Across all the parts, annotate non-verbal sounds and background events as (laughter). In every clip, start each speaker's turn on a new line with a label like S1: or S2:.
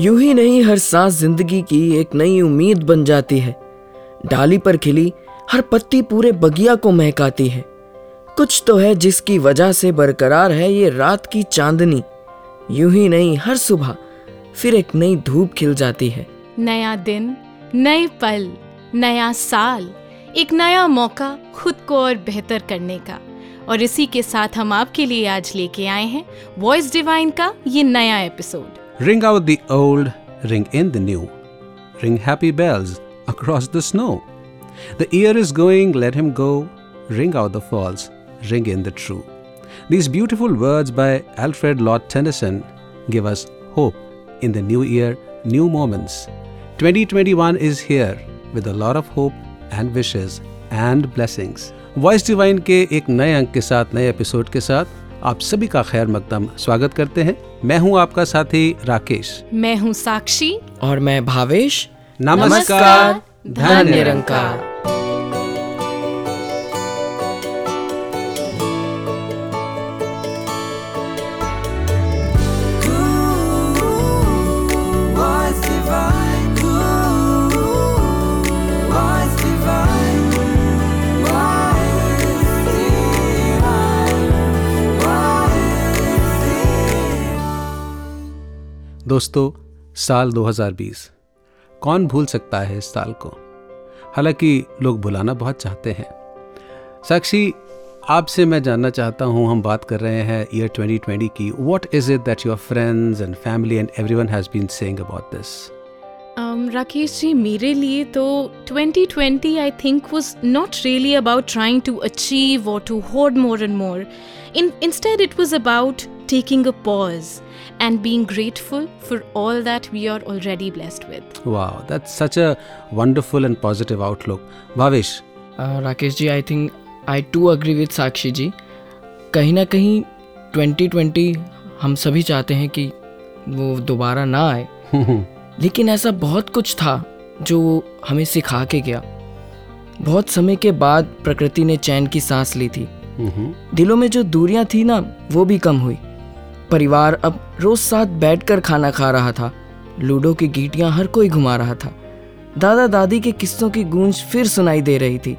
S1: यूँ ही नहीं हर सांस ज़िंदगी की एक नई उम्मीद बन जाती है। डाली पर खिली, हर पत्ती पूरे बगिया को महकाती है। कुछ तो है जिसकी वजह से बरकरार है ये रात की चांदनी। यूँ ही नहीं हर सुबह फिर एक नई धूप खिल जाती है।
S2: नया दिन नए पल, नया साल, एक नया मौका खुद को और बेहतर करने का। और इसी के साथ हम आपके लिए आज लेके आए हैं वॉइस डिवाइन का ये नया episode.
S3: Ring out the old, ring in the new. Ring happy bells across the snow. The year is going, let him go. Ring out the false, ring in the true. These beautiful words by Alfred Lord Tennyson give us hope in the new year, new moments. 2021 is here with a lot of hope and wishes and blessings. Voice Divine के एक नए अंक के साथ नए episode के साथ आप सभी का खैर मकदम स्वागत करते हैं। मैं हूँ आपका साथी राकेश।
S2: मैं हूँ साक्षी।
S1: और मैं भावेश।
S3: नमस्कार।
S1: धन निरंकार
S3: दोस्तों साल 2020 कौन भूल सकता है इस साल को? हालाँकि लोग भुलाना बहुत चाहते हैं। साक्षी आपसे मैं जानना चाहता हूँ हम बात कर रहे हैं ईयर 2020 की। What is it that your friends and family and everyone has been saying about
S2: this Rakesh ji मेरे लिए तो 2020 I think was not really about trying to achieve or to hoard more and more. In, instead, it was about taking a pause and being grateful for all that we are already blessed with.
S3: Wow that's such a wonderful and positive outlook Bhavesh
S1: Uh, Rakesh ji I think I too agree with Sakshi ji कहीं ना कहीं 2020 हम सभी चाहते हैं कि वो दोबारा ना आए। (laughs) लेकिन ऐसा बहुत कुछ था जो हमें सिखा के गया। बहुत समय के बाद प्रकृति ने चैन की सांस ली थी। दिलों में जो दूरियाँ थी ना वो भी कम हुई। परिवार अब रोज साथ बैठकर खाना खा रहा था। लूडो की गीटियाँ हर कोई घुमा रहा था। दादा दादी के किस्सों की गूंज फिर सुनाई दे रही थी।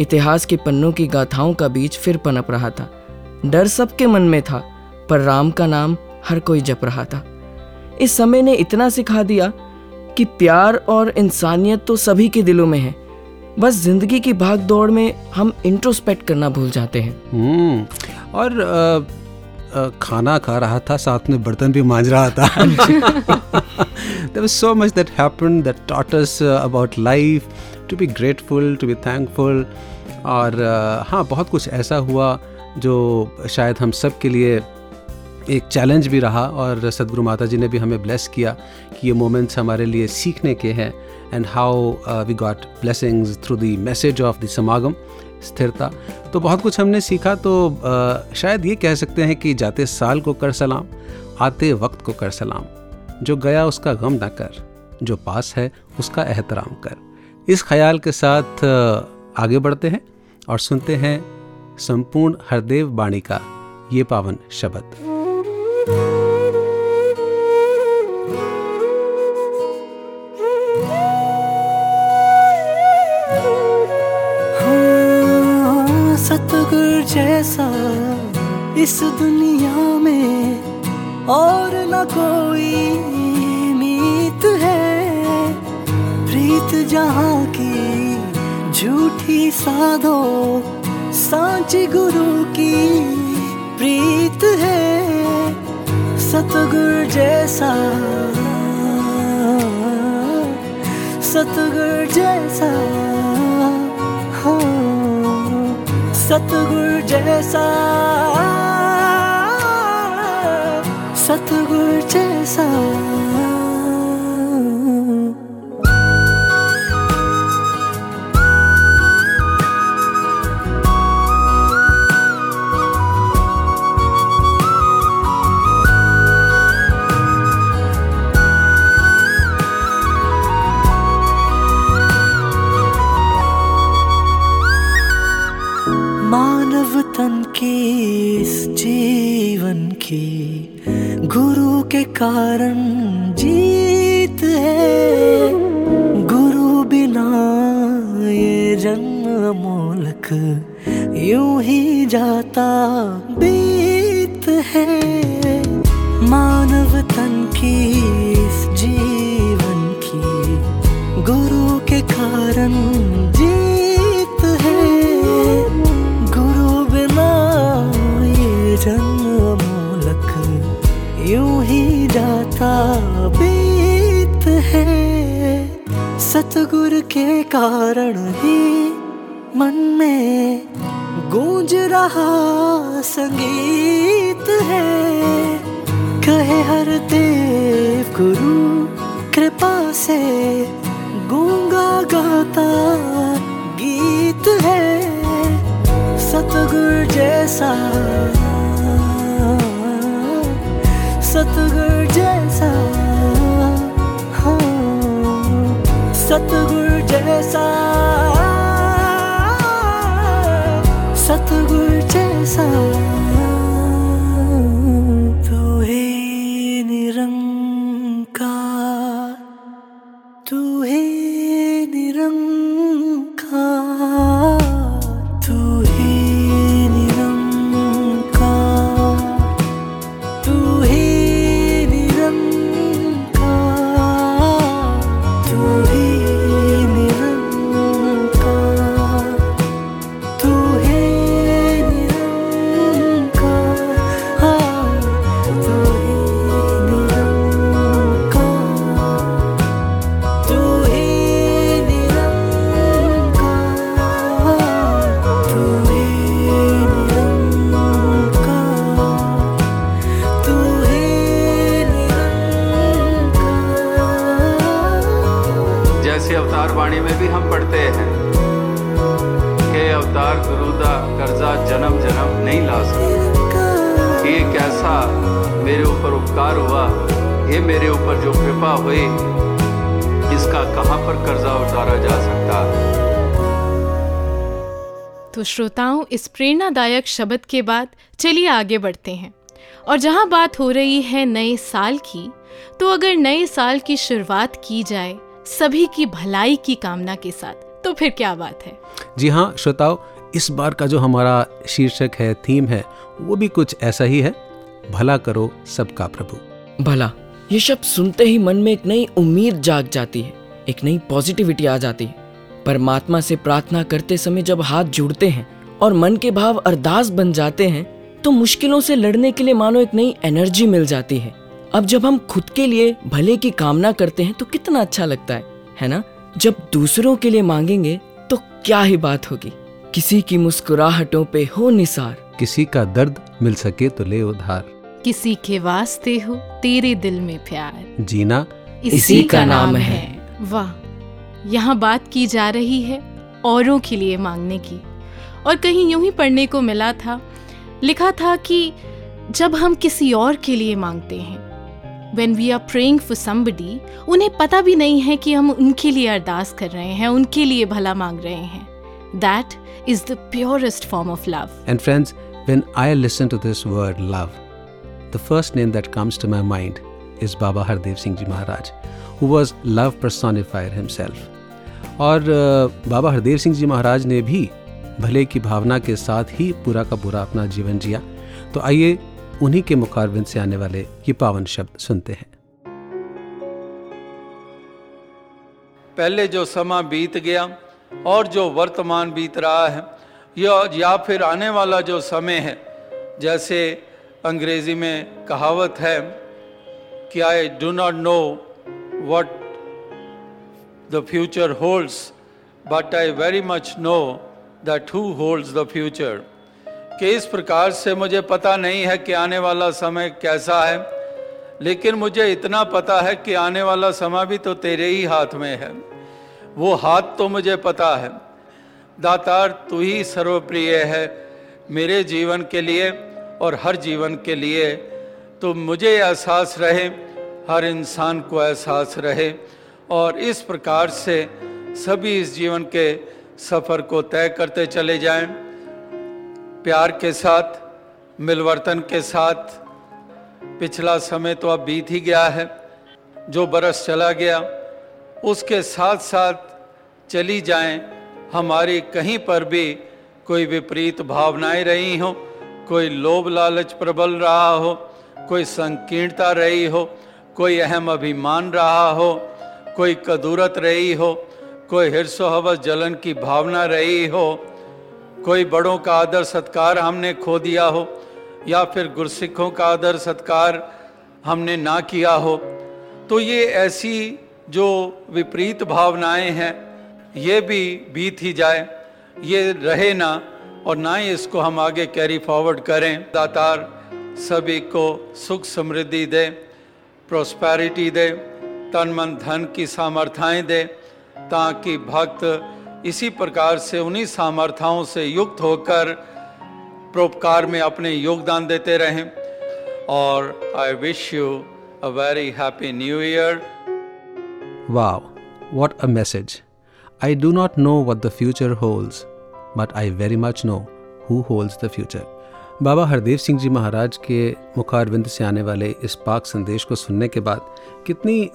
S1: इतिहास के पन्नों की गाथाओं का बीज फिर पनप रहा था। डर सबके मन में था पर राम का नाम हर कोई जप रहा था। इस समय ने इतना सिखा दिया कि प्यार और इंसानियत तो सभी के दिलों में है। बस ज़िंदगी की भाग दौड़ में हम इंट्रोस्पेक्ट करना भूल जाते हैं।
S3: हम्म और अ, खाना खा रहा था साथ में बर्तन भी मांज रहा था। (laughs) There was so much that happened that taught us uh, about life to be grateful to be thankful और अ, हाँ बहुत कुछ ऐसा हुआ जो शायद हम सब के लिए एक चैलेंज भी रहा और सदगुरु माता जी ने भी हमें ब्लेस किया कि ये मोमेंट्स हमारे लिए सीखने के हैं and how we got blessings through the message of the Samagam Sthirta. तो बहुत कुछ हमने सीखा तो आ, शायद ये कह सकते हैं कि जाते साल को कर सलाम आते वक्त को कर सलाम। जो गया उसका गम ना कर जो पास है उसका एहतराम कर। इस ख्याल के साथ आगे बढ़ते हैं और सुनते हैं संपूर्ण हरदेव बाणी का ये पावन शब्द।
S4: सतगुर जैसा इस दुनिया में और न कोई मीत है। प्रीत जहाँ की झूठी साधो सांची गुरु की प्रीत है। सतगुर जैसा सतगुर जैसा हाँ, सतगुर जैसा सतगुर जैसा। की इस जीवन की गुरु के कारण जीत है। गुरु बिना ये जन्म मोलक यूँ ही जाता बीत है। मानव तन की इस जीवन की गुरु के कारण जाता बीत है। सतगुरु के कारण ही मन में गूंज रहा संगीत है। कहे हर देव गुरु कृपा से गूँगा गाता गीत है। सतगुर जैसा, सतगुरु जैसा हाँ सतगुरु जैसा सतगुरु
S2: श्रोताओं इस प्रेरणादायक शब्द के बाद चलिए आगे बढ़ते हैं। और जहाँ बात हो रही है नए साल की तो अगर नए साल की शुरुआत की जाए सभी की भलाई की कामना के साथ तो फिर क्या बात है?
S3: जी हाँ श्रोताओ इस बार का जो हमारा शीर्षक है थीम है वो भी कुछ ऐसा ही है भला करो सबका प्रभु।
S1: भला ये शब्द सुनते ही मन में एक नई उम्मीद जाग जाती है एक नई पॉजिटिविटी आ जाती है। परमात्मा से प्रार्थना करते समय जब हाथ जुड़ते हैं और मन के भाव अरदास बन जाते हैं तो मुश्किलों से लड़ने के लिए मानो एक नई एनर्जी मिल जाती है। अब जब हम खुद के लिए भले की कामना करते हैं तो कितना अच्छा लगता है है ना? जब दूसरों के लिए मांगेंगे तो क्या ही बात होगी। किसी की मुस्कुराहटों पे हो निसार।
S3: किसी का दर्द मिल सके तो ले उधार।
S2: किसी के वास्ते हो तेरे दिल में प्यार।
S3: जीना
S1: इसी इसी का नाम है।
S2: वाह। यहाँ बात की जा रही है औरों के लिए मांगने की। और कहीं यूँ ही पढ़ने को मिला था लिखा था कि जब हम किसी और के लिए मांगते हैं when we are praying for somebody उन्हें पता भी नहीं है कि हम उनके लिए अरदास कर रहे हैं उनके लिए भला मांग रहे हैं। That is the purest form of love
S3: And friends, when I listen to this word love, the first name that comes to my mind is Baba Hardev Singh Ji Maharaj, who was love personified himself. और बाबा हरदेव सिंह जी महाराज ने भी भले की भावना के साथ ही पूरा का पूरा अपना जीवन जिया। तो आइए उन्हीं के मुखारबिन से आने वाले ये पावन शब्द सुनते हैं।
S5: पहले जो समा बीत गया और जो वर्तमान बीत रहा है, या या फिर आने वाला जो समय है, जैसे अंग्रेज़ी में कहावत है कि I do not know what the future holds but I very much know that who holds the future कि इस प्रकार से मुझे पता नहीं है कि आने वाला समय कैसा है, लेकिन मुझे इतना पता है कि आने वाला समय भी तो तेरे ही हाथ में है। वो हाथ तो मुझे पता है। दातार, तू ही सर्वप्रिय है मेरे जीवन के लिए और हर जीवन के लिए। तो मुझे एहसास रहे, हर इंसान को एहसास रहे। और इस प्रकार से सभी इस जीवन के सफ़र को तय करते चले जाएँ। प्यार के साथ, मिलवर्तन के साथ, पिछला समय तो अब बीत ही गया है, जो बरस चला गया, उसके साथ साथ चली जाएँ। हमारी कहीं पर भी कोई विपरीत भावनाएँ रही हो, कोई लोभ लालच प्रबल रहा हो, कोई संकीर्णता रही हो, कोई अहम अभिमान रहा हो कोई कदूरत रही हो, कोई हिरसो हवस जलन की भावना रही हो, कोई बड़ों का आदर सत्कार हमने खो दिया हो, या फिर गुरसिखों का आदर सत्कार हमने ना किया हो। तो ये ऐसी जो विपरीत भावनाएँ हैं, ये भी बीत ही जाए, ये रहे ना, और ना ही इसको हम आगे कैरी फॉरवर्ड करें। दातार सभी को सुख समृद्धि दे प्रोस्पैरिटी दे। तन मन धन की सामर्थ्याएँ दे, ताकि भक्त इसी प्रकार से उन्हीं सामर्थ्याओं से युक्त होकर प्रोपकार में अपने योगदान देते रहें। और I wish you a very happy new year
S3: wow what a message I do not know what the future holds but I very much know who holds the future Baba Hardev Singh ji Maharaj के मुखारविंद से आने वाले इस पाक संदेश को सुनने के बाद कितनी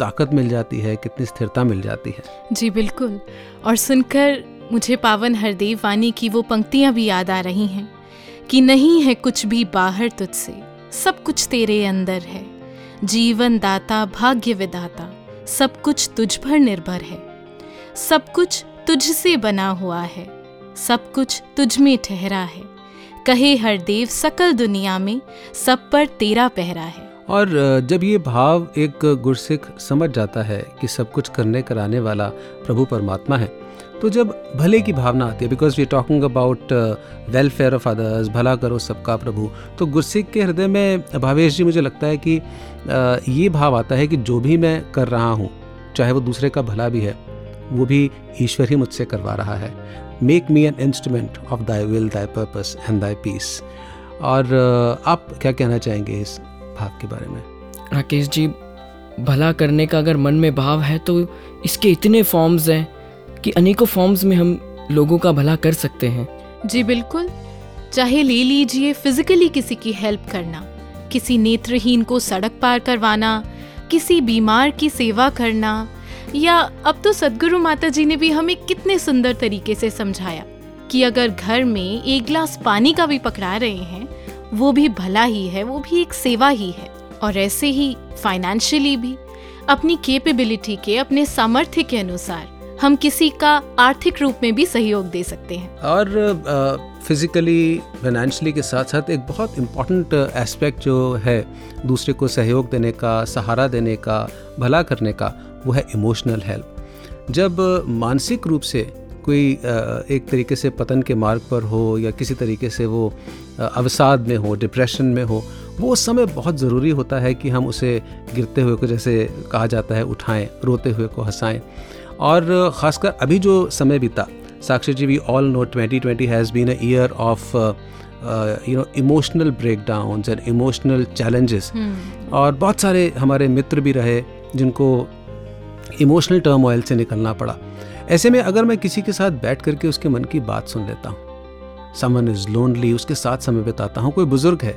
S3: ताकत मिल जाती है, कितनी स्थिरता मिल जाती है?
S2: जी, बिल्कुल। और सुनकर मुझे पावन हरदेव वाणी की वो पंक्तियाँ भी याद आ रही हैं कि नहीं है कुछ भी बाहर तुझसे, सब कुछ तेरे अंदर है। जीवन दाता, भाग्य विदाता, सब कुछ तुझ पर निर्भर है। सब कुछ तुझसे बना हुआ है, सब कुछ तुझ में ठहरा है। कहे हर देव, सकल दुनिया में सब पर तेरा पहरा है।
S3: और जब ये भाव एक गुरसिख समझ जाता है कि सब कुछ करने कराने वाला प्रभु परमात्मा है तो जब भले की भावना आती है because we talking about welfare of others भला करो सबका प्रभु तो गुरसिख के हृदय में, भावेश जी, मुझे लगता है कि ये भाव आता है कि जो भी मैं कर रहा हूँ, चाहे वो दूसरे का भला भी है, वो भी ईश्वर ही मुझसे करवा रहा है। Make me an instrument of thy will thy purpose and thy peace और आप क्या कहना चाहेंगे इस भाव के बारे में?
S1: राकेश जी भला करने का अगर मन में भाव है तो इसके इतने फॉर्म्स हैं कि अनेकों फॉर्म्स में हम लोगों का भला कर सकते हैं।
S2: जी बिल्कुल। चाहे ले लीजिए फिजिकली किसी की हेल्प करना किसी नेत्रहीन को सड़क पार करवाना किसी बीमार की सेवा करना या अब तो सदगुरु माता जी ने भी हमें कितने सुंदर तरीके से समझाया कि अगर घर में एक गिलास पानी का भी पकड़ा रहे हैं, वो भी भला ही है, वो भी एक सेवा ही है। और ऐसे ही फाइनेंशियली भी, अपनी कैपेबिलिटी के, अपने सामर्थ्य के अनुसार हम किसी का आर्थिक रूप में भी सहयोग दे सकते हैं।
S3: और फिज़िकली फाइनेंशियली के साथ साथ एक बहुत इंपॉर्टेंट एस्पेक्ट जो है, दूसरे को सहयोग देने का, सहारा देने का, भला करने का वो है इमोशनल हेल्प जब मानसिक रूप से कोई एक तरीके से पतन के मार्ग पर हो या किसी तरीके से वो अवसाद में हो डिप्रेशन में हो वो समय बहुत ज़रूरी होता है कि हम उसे गिरते हुए को जैसे कहा जाता है उठाएँ रोते हुए को हंसाएँ। और ख़ासकर अभी जो समय बीता Sakshi ji we all know 2020 has been a year of you know emotional breakdowns and emotional challenges और बहुत सारे हमारे मित्र भी रहे जिनको इमोशनल टर्म से निकलना पड़ा। ऐसे में अगर मैं किसी के साथ बैठ करके उसके मन की बात सुन लेता हूँ समन इज़ लोनली उसके साथ समय बिताता हूँ, कोई बुज़ुर्ग है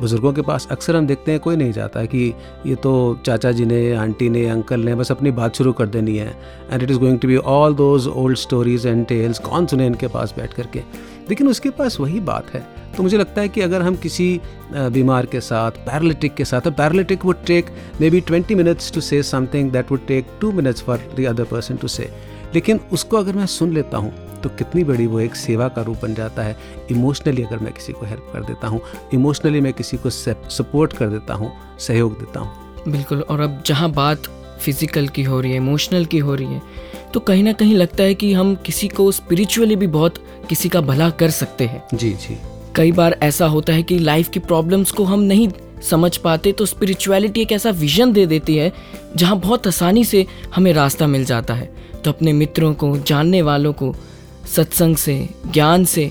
S3: बुज़ुर्गों के पास अक्सर हम देखते हैं, कोई नहीं जाता कि ये तो चाचा जी ने, आंटी ने, अंकल ने बस अपनी बात शुरू कर देनी है। And it is going to be all those old stories and tales कौन सुने इनके पास बैठ करके। लेकिन उसके पास वही बात है। तो मुझे लगता है कि अगर हम किसी बीमार के साथ पैरालिटिक के साथ paralytic would take maybe twenty minutes to say something that would take two minutes for the other person to say लेकिन उसको अगर मैं सुन लेता हूँ तो कितनी बड़ी वो एक सेवा का रूप बन जाता है। इमोशनली अगर मैं किसी को हेल्प कर देता हूँ इमोशनली मैं किसी को सपोर्ट कर देता हूँ सहयोग देता हूँ।
S1: बिल्कुल और अब जहाँ बात फ़िज़िकल की हो रही है इमोशनल की हो रही है तो कहीं ना कहीं लगता है कि हम किसी को स्पिरिचुअली भी बहुत किसी का भला कर सकते हैं।
S3: जी जी।
S1: कई बार ऐसा होता है कि लाइफ की प्रॉब्लम्स को हम नहीं समझ पाते तो स्पिरिचुअलिटी एक ऐसा विजन दे देती है जहाँ बहुत आसानी से हमें रास्ता मिल जाता है। तो अपने मित्रों को जानने वालों को सत्संग से ज्ञान से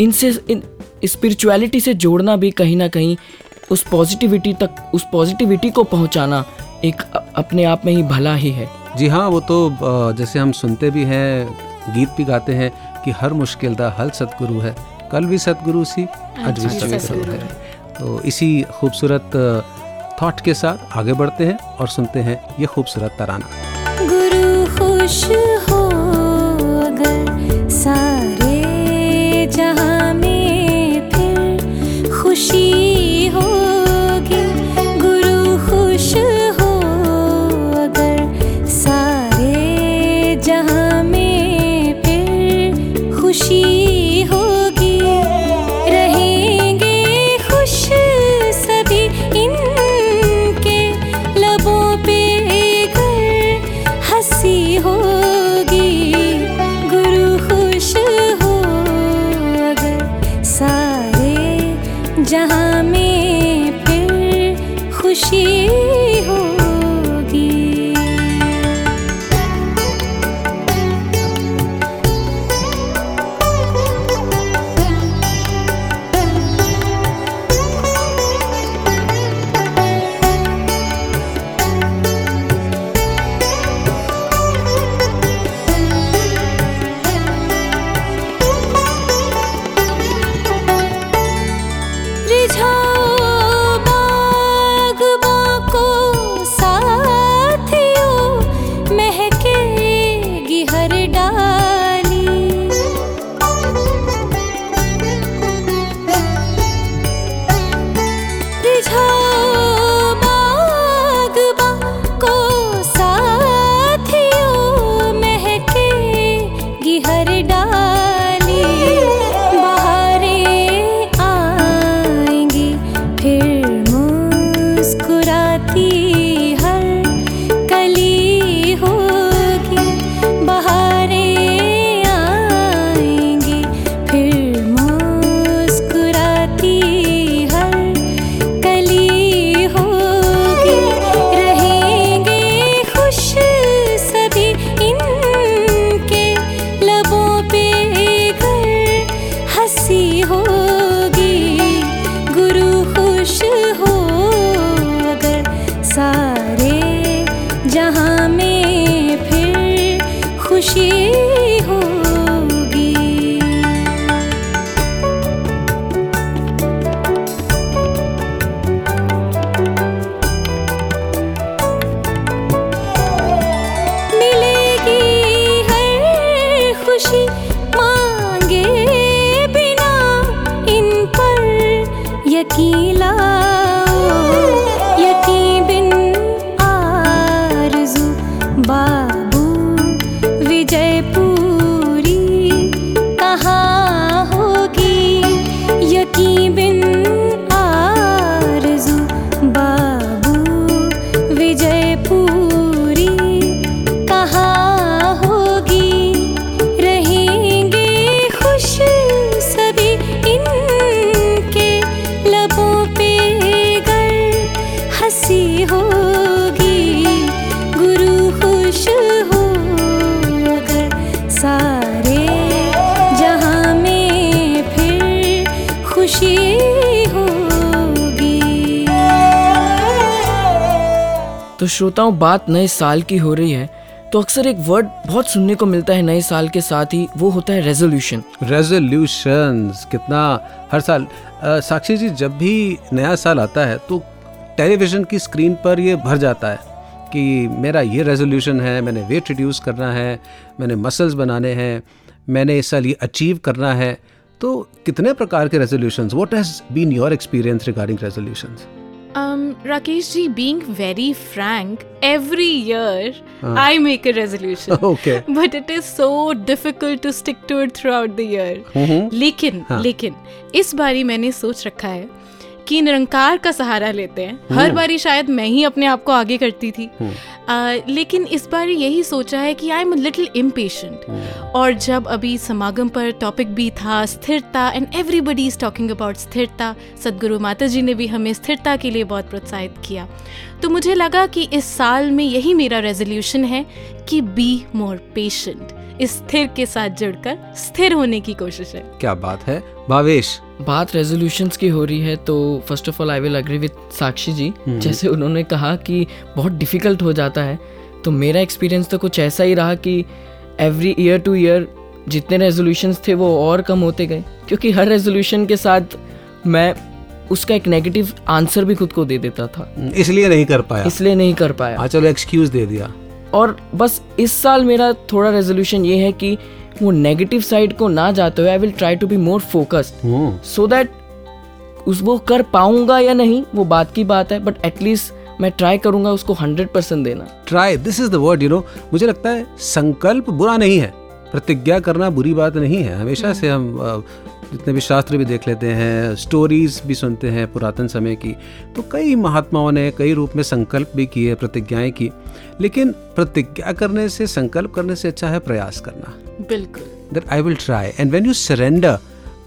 S1: इनसे इन स्पिरिचुअलिटी से जोड़ना भी कहीं ना कहीं उस पॉजिटिविटी तक उस पॉजिटिविटी को पहुंचाना एक अपने आप में ही भला ही है।
S3: जी हाँ वो तो जैसे हम सुनते भी हैं गीत भी गाते हैं कि हर मुश्किल का हल सतगुरु है। कल भी सतगुरु सी आज भी सतगुरु है। तो इसी खूबसूरत थॉट के साथ आगे बढ़ते हैं और सुनते हैं ये खूबसूरत तराना।
S6: गुरु खुश हो
S1: तो श्रोताओं बात नए साल की हो रही है तो अक्सर एक वर्ड बहुत सुनने को मिलता है नए साल के साथ ही वो होता है रेजोल्यूशन
S3: रेजोल्यूशन कितना हर साल अ, साक्षी जी जब भी नया साल आता है तो टेलीविज़न की स्क्रीन पर ये भर जाता है कि मेरा ये रेजोल्यूशन है मैंने वेट रिड्यूस करना है मैंने मसल्स बनाने हैं मैंने इस साल ये अचीव करना है तो कितने प्रकार के resolutions what has been your experience regarding resolutions
S2: Um, Rakesh ji, being very frank, every year
S3: uh,
S2: I make a resolution.
S3: Okay.
S2: But it is so difficult to stick to it throughout the year.
S3: Mm-hmm.
S2: लेकिन
S3: हाँ.
S2: लेकिन इस बारी मैंने सोच रखा है कि निरंकार का सहारा लेते हैं। हर बारी शायद मैं ही अपने आप को आगे करती थी। आ, लेकिन इस बार यही सोचा है कि आई एम लिटिल इम्पेशेंट और जब अभी समागम पर टॉपिक भी था Sthirta and everybody is talking about Sthirta Sadguru Mata जी ने भी हमें स्थिरता के लिए बहुत प्रोत्साहित किया। तो मुझे लगा कि इस साल में यही मेरा रेजोल्यूशन है कि बी मोर पेशेंट स्थिर के साथ जुड़कर स्थिर होने की कोशिश है।
S3: क्या बात है? भावेश
S1: बात रेजोल्यूशंस की हो रही है तो first of all I will agree with Sakshi ji. जैसे उन्होंने कहा कि बहुत डिफ़िकल्ट हो जाता है तो मेरा एक्सपीरियंस तो कुछ ऐसा ही रहा कि एवरी ईयर टू ईयर जितने रेजोल्यूशंस थे वो और कम होते गए क्योंकि हर रेजोल्यूशन के साथ मैं उसका एक नेगेटिव आंसर भी खुद को दे देता था।
S3: इसलिए नहीं कर पाया।
S1: इसलिए नहीं कर पाया।
S3: हाँ चलो एक्सक्यूज दे दिया।
S1: और बस इस साल मेरा थोड़ा रेजोल्यूशन ये है कि वो नेगेटिव साइड को ना जाते हुए I will try to be more
S3: focused
S1: so that उस वो कर पाऊँगा या नहीं वो बात की बात है बट एटलीस्ट मैं ट्राई करूँगा उसको हंड्रेड परसेंट देना।
S3: Try this is the word you know मुझे लगता है संकल्प बुरा नहीं है प्रतिज्ञा करना बुरी बात नहीं है। हमेशा से हम जितने भी शास्त्र भी देख लेते हैं स्टोरीज भी सुनते हैं पुरातन समय की तो कई महात्माओं ने कई रूप में संकल्प भी किए प्रतिज्ञाएँ की। लेकिन प्रतिज्ञा करने से संकल्प करने से अच्छा है प्रयास करना।
S2: बिल्कुल।
S3: That I will try. And when you surrender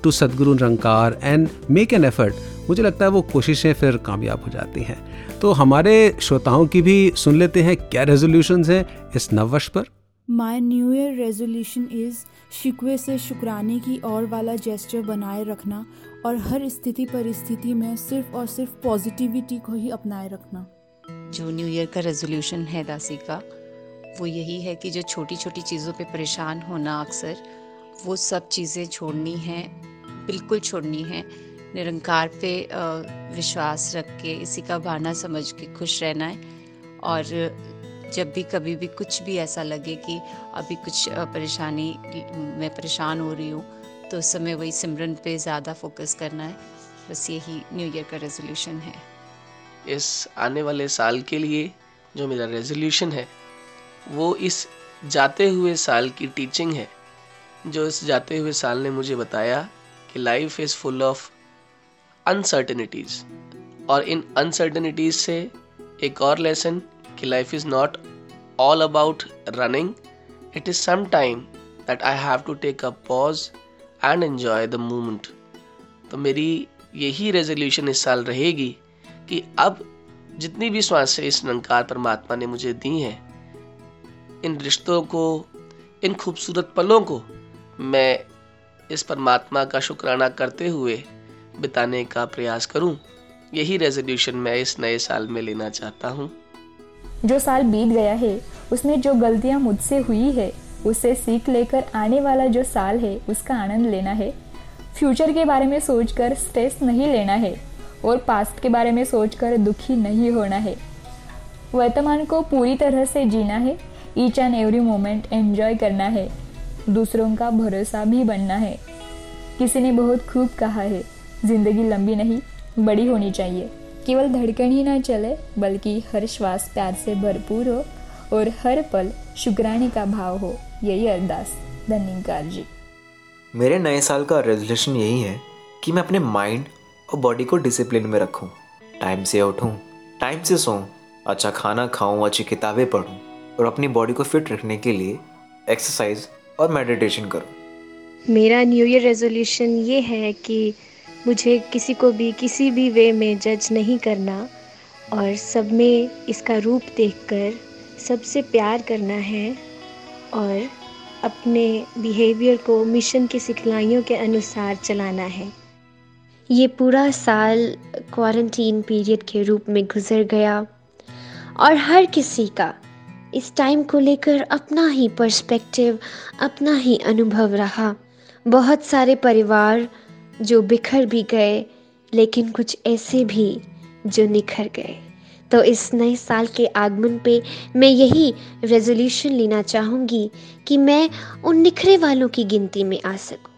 S3: to सदगुरु निरंकार and make an effort, मुझे लगता है वो कोशिशें फिर कामयाब हो जाती हैं। तो हमारे श्रोताओं की भी सुन लेते हैं क्या रेजोल्यूशन हैं इस नववर्ष पर?
S7: My new year resolution is शिकवे से शुक्राने की ओर वाला जेस्चर बनाए रखना और हर स्थिति परिस्थिति में सिर्फ़ और सिर्फ़ पॉजिटिविटी को ही अपनाए रखना।
S8: जो न्यू ईयर का रेजोल्यूशन है दासी का, वो यही है कि जो छोटी छोटी चीज़ों पे परेशान होना अक्सर, वो सब चीज़ें छोड़नी है, बिल्कुल छोड़नी है। निरंकार पे विश्वास रख के इसी का बहाना समझ के खुश रहना है और जब भी कभी भी कुछ भी ऐसा लगे कि अभी कुछ परेशानी, मैं परेशान हो रही हूँ तो उस समय वही सिमरन पे ज़्यादा फोकस करना है। बस यही न्यू ईयर का रेजोल्यूशन है।
S9: इस आने वाले साल के लिए जो मेरा रेजोल्यूशन है, वो इस जाते हुए साल की टीचिंग है। जो इस जाते हुए साल ने मुझे बताया कि life is full of uncertainties और इन अनसर्टनिटीज़ से एक और लेसन कि life is not all about running it is some time that I have to take a pause and enjoy the moment तो मेरी यही रेजोल्यूशन इस साल रहेगी कि अब जितनी भी श्वासें इस निरंकार परमात्मा ने मुझे दी हैं, इन रिश्तों को, इन खूबसूरत पलों को मैं इस परमात्मा का शुक्राना करते हुए बिताने का प्रयास करूँ। यही रेजोल्यूशन मैं इस नए साल में लेना चाहता हूँ।
S10: जो साल बीत गया है, उसमें जो गलतियाँ मुझसे हुई है उससे सीख लेकर आने वाला जो साल है, उसका आनंद लेना है। फ्यूचर के बारे में सोचकर स्ट्रेस नहीं लेना है और पास्ट के बारे में सोचकर दुखी नहीं होना है। वर्तमान को पूरी तरह से जीना है each and every moment enjoy करना है, दूसरों का भरोसा भी बनना है। किसी ने बहुत खूब कहा है, ज़िंदगी लंबी नहीं, बड़ी होनी चाहिए। केवल धड़कन ही ना चले बल्कि हर श्वास प्यार से भरपूर हो और हर पल शुक्राने का भाव हो यही अरदास धन्यकार जी
S11: मेरे नए साल का रेजोल्यूशन यही है कि मैं अपने माइंड और बॉडी को डिसिप्लिन में रखूँ, टाइम से उठूं, टाइम से सोऊं, अच्छा खाना खाऊं, अच्छी किताबें पढूं और अपनी बॉडी को फिट रखने के लिए एक्सरसाइज और मेडिटेशन करूँ।
S12: मेरा न्यू ईयर रेजोल्यूशन ये है कि मुझे किसी को भी, किसी भी वे में जज नहीं करना और सब में इसका रूप देखकर सबसे प्यार करना है और अपने बिहेवियर को मिशन की सिखलाइयों के अनुसार चलाना है।
S13: ये पूरा साल क्वारंटीन पीरियड के रूप में गुजर गया और हर किसी का इस टाइम को लेकर अपना ही पर्सपेक्टिव अपना ही अनुभव रहा। बहुत सारे परिवार जो बिखर भी गए, लेकिन कुछ ऐसे भी जो निखर गए। तो इस नए साल के आगमन पे मैं यही रेजोल्यूशन लेना चाहूँगी कि मैं उन निखरे वालों की गिनती में आ सकूँ।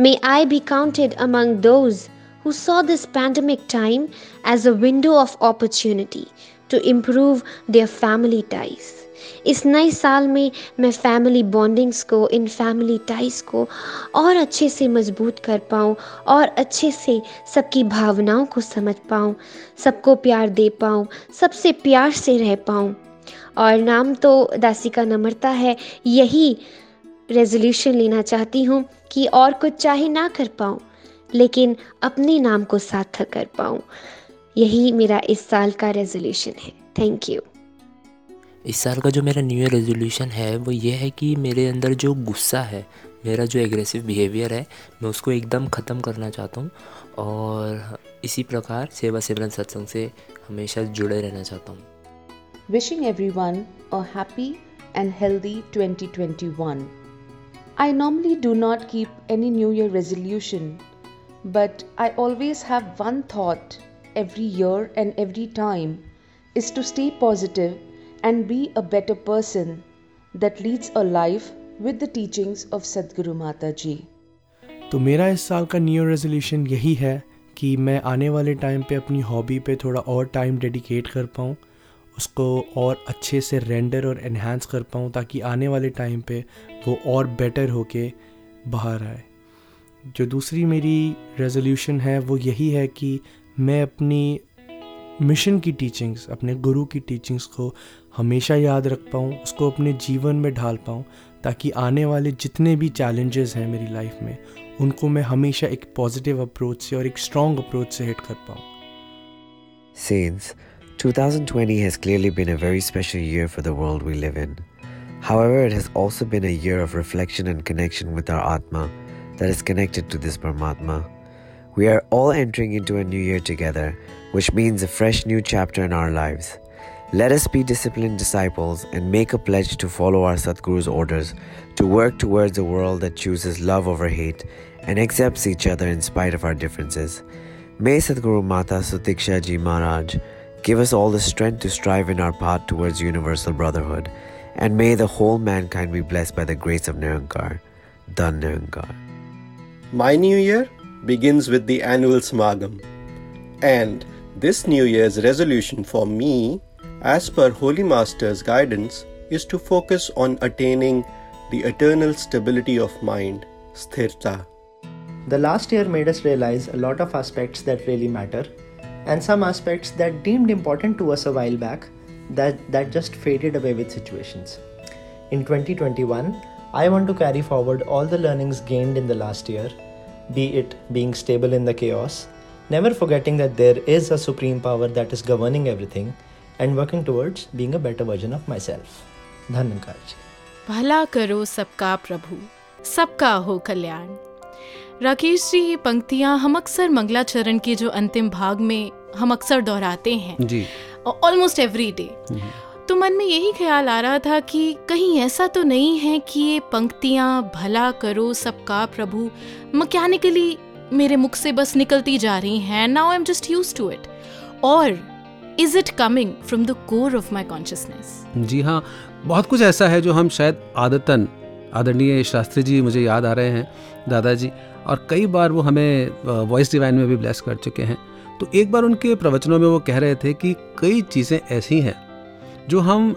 S13: May I be counted among those who saw this pandemic time as a window of opportunity to improve their family ties इस नए साल में मैं फैमिली बॉन्डिंग्स को, इन फैमिली टाइज को और अच्छे से मज़बूत कर पाऊँ और अच्छे से सबकी भावनाओं को समझ पाऊँ, सबको प्यार दे पाऊँ, सबसे प्यार से रह पाऊँ। और नाम तो दासी का नम्रता है, यही रेजोल्यूशन लेना चाहती हूँ कि और कुछ चाहे ना कर पाऊँ, लेकिन अपने नाम को सार्थक कर पाऊँ। यही मेरा इस साल का रेजोल्यूशन है। थैंक यू
S14: इस साल का जो मेरा न्यू ईयर रेजोल्यूशन है, वो ये है कि मेरे अंदर जो गुस्सा है, मेरा जो एग्रेसिव बिहेवियर है, मैं उसको एकदम ख़त्म करना चाहता हूँ और इसी प्रकार सेवा सेवन सत्संग से हमेशा जुड़े रहना चाहता हूँ।
S15: Wishing every one happy and healthy twenty twenty one I normally do not keep any new year resolution but I always have one thought every year and every time is to stay positive and be a better person that leads a life with the teachings of Sadhguru Mata Ji.
S16: तो मेरा इस साल का new resolution यही है कि मैं आने वाले टाइम पे अपनी हॉबी पे थोड़ा और टाइम डेडिकेट कर पाऊँ, उसको और अच्छे से रेंडर और एनहांस कर पाऊँ ताकि आने वाले टाइम पे वो और बेटर होके बाहर आए जो दूसरी मेरी रेजोल्यूशन है वो यही है कि मैं अपनी मिशन की टीचिंग्स अपने गुरु की टीचिंग्स को हमेशा याद रख पाऊँ उसको अपने जीवन में ढाल पाऊँ ताकि आने वाले जितने भी चैलेंजेस हैं मेरी लाइफ में उनको मैं हमेशा एक पॉजिटिव अप्रोच से और एक स्ट्रॉन्ग अप्रोच से हिट कर पाऊँ
S17: Saints, 2020 has clearly been a very special year for the world we live in. However, it has also been a year of reflection and connection with our Atma that is connected to this Paramatma. We are all entering into a new year together, which means a fresh new chapter in our lives. Let us be disciplined disciples and make a pledge to follow our Satguru's orders, to work towards a world that chooses love over hate and accepts each other in spite of our differences. May Sadhguru Mata Sutiksha Ji Maharaj give us all the strength to strive in our path towards universal brotherhood, and may the whole mankind be blessed by the grace of Nirankar. Dhan Nirankar.
S18: My new year begins with the annual Smagam. And this new year's resolution for me, as per Holy Master's guidance, is to focus on attaining the eternal stability of mind, sthirta.
S19: The last year made us realize a lot of aspects that really matter, and some aspects that deemed important to us a while back that, that just faded away with situations. In 2021, I want to carry forward all the learnings gained in the last year, be it being stable in the chaos, never forgetting that there is a supreme power that is governing everything, and working towards being a better version of myself. धन्यवाद जी
S2: भला करो सबका प्रभु सबका हो कल्याण। राकेश जी ये पंक्तियाँ हम अक्सर मंगलाचरण के जो अंतिम भाग में हम अक्सर दोहराते हैं।
S3: जी।
S2: ऑलमोस्ट एवरी डे तो मन में यही ख्याल आ रहा था कि कहीं ऐसा तो नहीं है कि ये पंक्तियाँ भला करो सबका प्रभु मैकेनिकली मेरे मुख से बस निकलती जा रही हैं। Now I am just used to it और is it coming from the core of my consciousness
S3: जी हाँ बहुत कुछ ऐसा है जो हम शायद आदतन आदरणीय शास्त्री जी मुझे याद आ रहे हैं दादाजी और कई बार वो हमें वॉइस डिवाइन में भी ब्लेस कर चुके हैं। तो एक बार उनके प्रवचनों में वो कह रहे थे कि कई चीज़ें ऐसी हैं जो हम अ,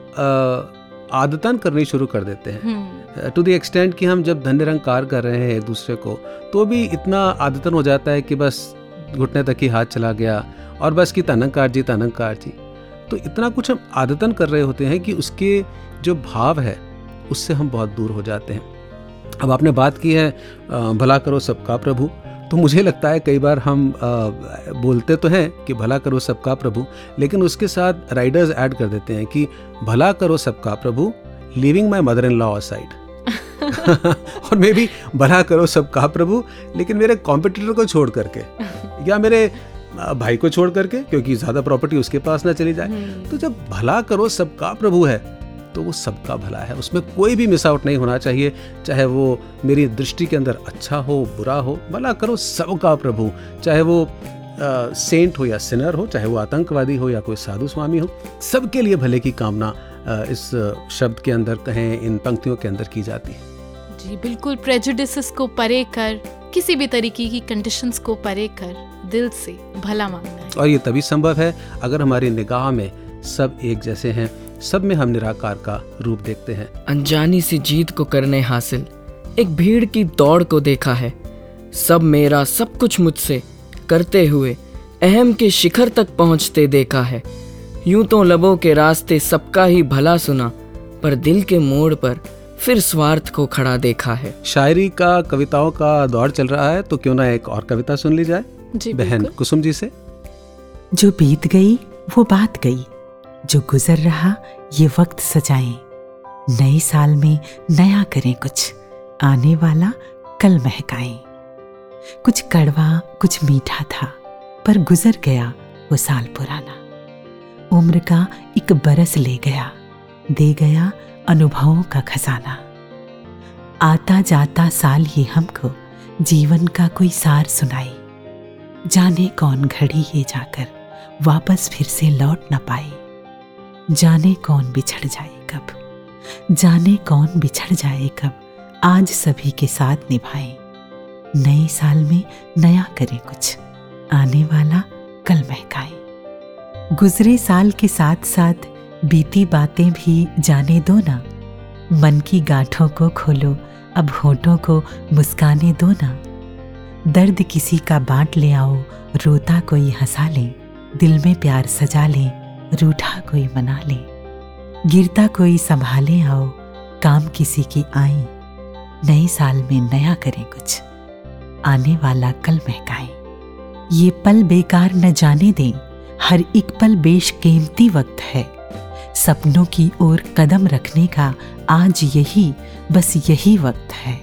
S3: आदतन करनी शुरू कर देते हैं। टू द एक्सटेंट कि हम जब धन्य रंगकार कर रहे हैं एक दूसरे को तो भी इतना आदतन हो जाता है कि बस घुटने तक ही हाथ चला गया और बस कि तनंकार जी तनंकार जी। तो इतना कुछ हम आदतन कर रहे होते हैं कि उसके जो भाव है उससे हम बहुत दूर हो जाते हैं। अब आपने बात की है भला करो सबका प्रभु। तो मुझे लगता है कई बार हम अ, बोलते तो हैं कि भला करो सबका प्रभु लेकिन उसके साथ राइडर्स ऐड कर देते हैं कि भला करो सबका प्रभु living my mother in law side और मे भी भला करो सबका प्रभु लेकिन मेरे कॉम्पिटिटर को छोड़ करके या मेरे भाई को छोड़ करके क्योंकि ज़्यादा प्रॉपर्टी उसके पास ना चली जाए। तो जब भला करो सबका प्रभु है तो वो सबका भला है। उसमें कोई भी मिस आउट नहीं होना चाहिए चाहे वो मेरी दृष्टि के अंदर अच्छा हो बुरा हो भला करो सबका प्रभु। चाहे वो आ, सेंट हो या सिनर हो चाहे वो आतंकवादी हो या कोई साधु स्वामी हो सबके लिए भले की कामना अ, इस शब्द के अंदर कहें इन पंक्तियों के अंदर की जाती है।
S2: जी बिल्कुल प्रेजुडिस को परे कर किसी भी तरीके की कंडीशंस को परे कर दिल से भला मांगना है।
S3: और ये तभी संभव है अगर हमारी निगाह में सब एक जैसे हैं सब में हम निराकार का रूप देखते हैं।
S1: अनजानी सी जीत को करने हासिल एक भीड़ की दौड़ को देखा है। सब मेरा सब कुछ मुझसे करते हुए अहम के शिखर तक पहुँचते देखा है। यूँ तो लबों के रास्ते सबका ही भला सुना पर दिल के मोड़ पर फिर स्वार्थ को खड़ा देखा है।
S3: शायरी का कविताओं का दौर चल रहा है तो क्यों ना एक और कविता सुन ली जाए?
S2: जी
S3: बहन कुसुम जी से।
S20: जो बीत गई वो बात गई। जो गुजर रहा, ये वक्त सजाएँ। नए साल में नया करें कुछ। आने वाला कल महकाएँ। कुछ कड़वा, कुछ मीठा था, पर गुजर गया वो साल पुराना। उम्र का एक बरस ले गया, दे गया अनुभवों का खजाना। आता जाता साल ही हमको जीवन का कोई सार सुनाए। जाने कौन घड़ी ये जाकर वापस फिर से लौट न पाए। जाने कौन बिछड़ जाए कब? जाने कौन बिछड़ जाए कब? आज सभी के साथ निभाए। नए साल में नया करें कुछ। आने वाला कल महकाए। गुजरे साल के साथ साथ बीती बातें भी जाने दो ना। मन की गांठों को खोलो, अब होठों को मुस्काने दो ना। दर्द किसी का बांट ले आओ, रोता कोई हंसा ले। दिल में प्यार सजा ले। रूठा कोई मना ले, गिरता कोई संभाले आओ, काम किसी की आई नए साल में नया करें कुछ, आने वाला कल महकाए। ये पल बेकार न जाने दें, हर एक पल बेशकीमती वक्त है। सपनों की ओर कदम रखने का आज यही, बस यही वक्त है।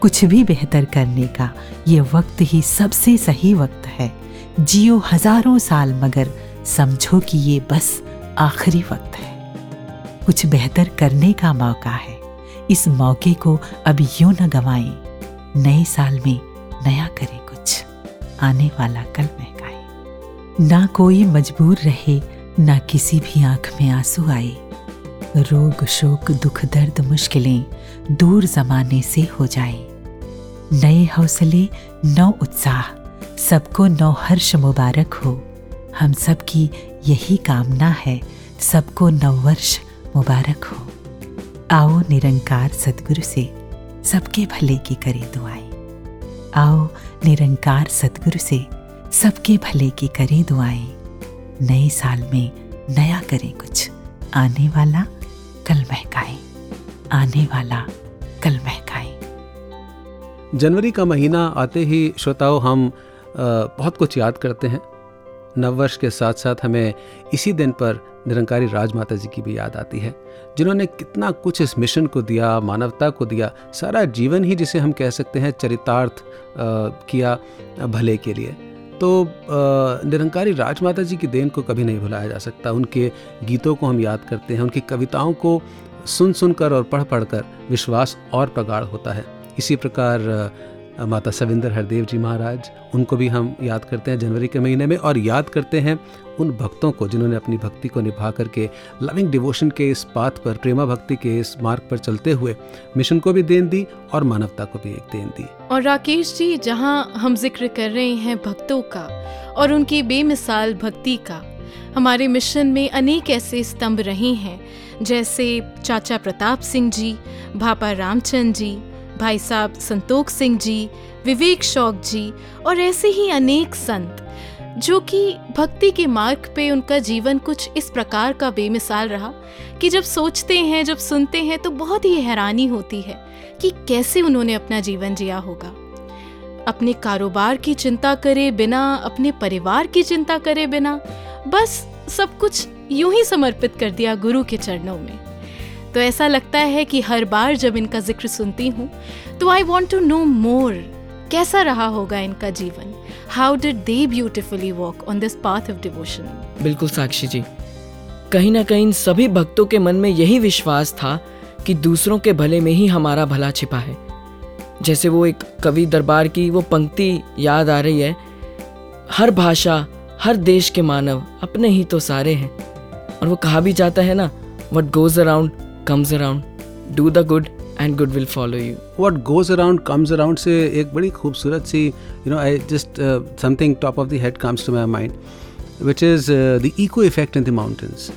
S20: कुछ भी बेहतर करने का, ये वक्त ही सबसे सही वक्त है। जियो हज़ारों साल मगर समझो कि ये बस आखिरी वक्त है। कुछ बेहतर करने का मौका है। इस मौके को अब यूँ न गवाएँ। नए साल में नया करें कुछ। आने वाला कल महकाए। ना कोई मजबूर रहे, ना किसी भी आँख में आँसू आए। रोग, शोक, दुख, दर्द मुश्किलें दूर जमाने से हो जाए। नए हौसले, नौ उत्साह। सबको नौ हर्ष मुबारक हो। हम सबकी यही कामना है, सबको नव वर्ष मुबारक हो। आओ निरंकार सदगुरु से सबके भले की करे दुआएँ। आओ निरंकार सदगुरु से सबके भले की करें दुआएँ। नए साल में नया करें कुछ। आने वाला कल महकाए। आने वाला कल महकाए।
S3: जनवरी का महीना आते ही श्रोताओं, हम बहुत कुछ याद करते हैं। नववर्ष के साथ साथ हमें इसी दिन पर निरंकारी राजमाता जी की भी याद आती है, जिन्होंने कितना कुछ इस मिशन को दिया, मानवता को दिया, सारा जीवन ही जिसे हम कह सकते हैं चरितार्थ किया भले के लिए। तो निरंकारी राजमाता जी की देन को कभी नहीं भुलाया जा सकता। उनके गीतों को हम याद करते हैं, उनकी कविताओं को सुन सुनकर और पढ़ पढ़ कर विश्वास और प्रगाढ़ होता है। इसी प्रकार माता सविंदर हरदेव जी महाराज, उनको भी हम याद करते हैं जनवरी के महीने में और याद करते हैं उन भक्तों को जिन्होंने अपनी भक्ति को निभा करके लविंग डिवोशन के इस पाथ पर, प्रेमा भक्ति के इस मार्ग पर चलते हुए मिशन को भी देन दी और मानवता को भी एक देन दी।
S2: और राकेश जी, जहाँ हम ज़िक्र कर रहे हैं भक्तों का और उनकी बेमिसाल भक्ति का, हमारे मिशन में अनेक ऐसे स्तंभ रहे हैं, जैसे चाचा प्रताप सिंह जी, भापा रामचंद जी भाई साहब संतोख सिंह जी, विवेक शौक जी और ऐसे ही अनेक संत, जो कि भक्ति के मार्ग पे उनका जीवन कुछ इस प्रकार का बेमिसाल रहा कि जब सोचते हैं, जब सुनते हैं तो बहुत ही हैरानी होती है कि कैसे उन्होंने अपना जीवन जिया होगा। अपने कारोबार की चिंता करे बिना, अपने परिवार की चिंता करे बिना, बस सब कुछ यूँ ही समर्पित कर दिया गुरु के चरणों में। तो ऐसा लगता है कि हर बार जब इनका ज़िक्र सुनती हूँ तो I want to know more कैसा रहा होगा इनका जीवन? How did they beautifully walk on this path of devotion
S1: बिल्कुल साक्षी जी। कहीं ना कहीं सभी भक्तों के मन में यही विश्वास था कि दूसरों के भले में ही हमारा भला छिपा है। जैसे वो एक कवि दरबार की वो पंक्ति याद आ रही है, हर भाषा, हर देश के मानव अपने ही तो सारे हैं। और वो कहा भी जाता है ना what goes around comes around do the good and good will follow you
S3: what goes around comes around से एक बड़ी खूबसूरत सी you know I just something top of the head comes to my mind which is the echo effect in the mountains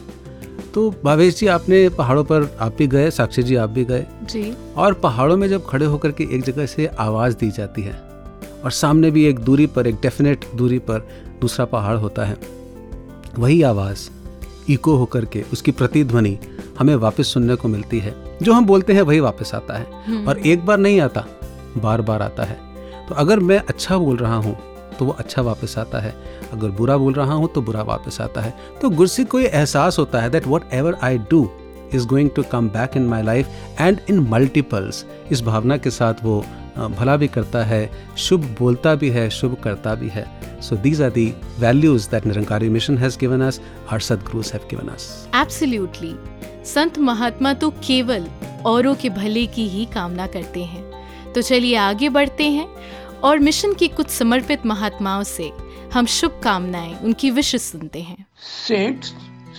S3: तो भावेश जी आपने पहाड़ों पर आप भी गए साक्षी जी आप भी गए?
S2: जी।
S3: और पहाड़ों में जब खड़े होकर के एक जगह से आवाज़ दी जाती है और सामने भी एक दूरी पर एक डेफिनेट दूरी पर दूसरा पहाड़ होता है वही आवाज़ इको होकर के उसकी प्रतिध्वनि हमें वापस सुनने को मिलती है। जो हम बोलते हैं वही वापस आता है।
S2: हम्म।
S3: और एक बार नहीं आता बार बार आता है। तो अगर मैं अच्छा बोल रहा हूँ तो वो अच्छा वापस आता है। अगर बुरा बोल रहा हूँ तो बुरा वापस आता है। तो गुरसिक को ये एहसास होता है that whatever I do is going to come back in my life and in multiples इस भावना के साथ वो भला भी करता है शुभ बोलता भी है शुभ करता भी है। So these are the values that Nirankari mission has given us our Sadgurus have given us
S2: absolutely संत महात्मा तो केवल औरों के भले की ही कामना करते हैं। तो चलिए आगे बढ़ते हैं और मिशन की कुछ समर्पित महात्माओं से हम शुभ कामनाएँ उनकी विश सुनते हैं।
S21: Saints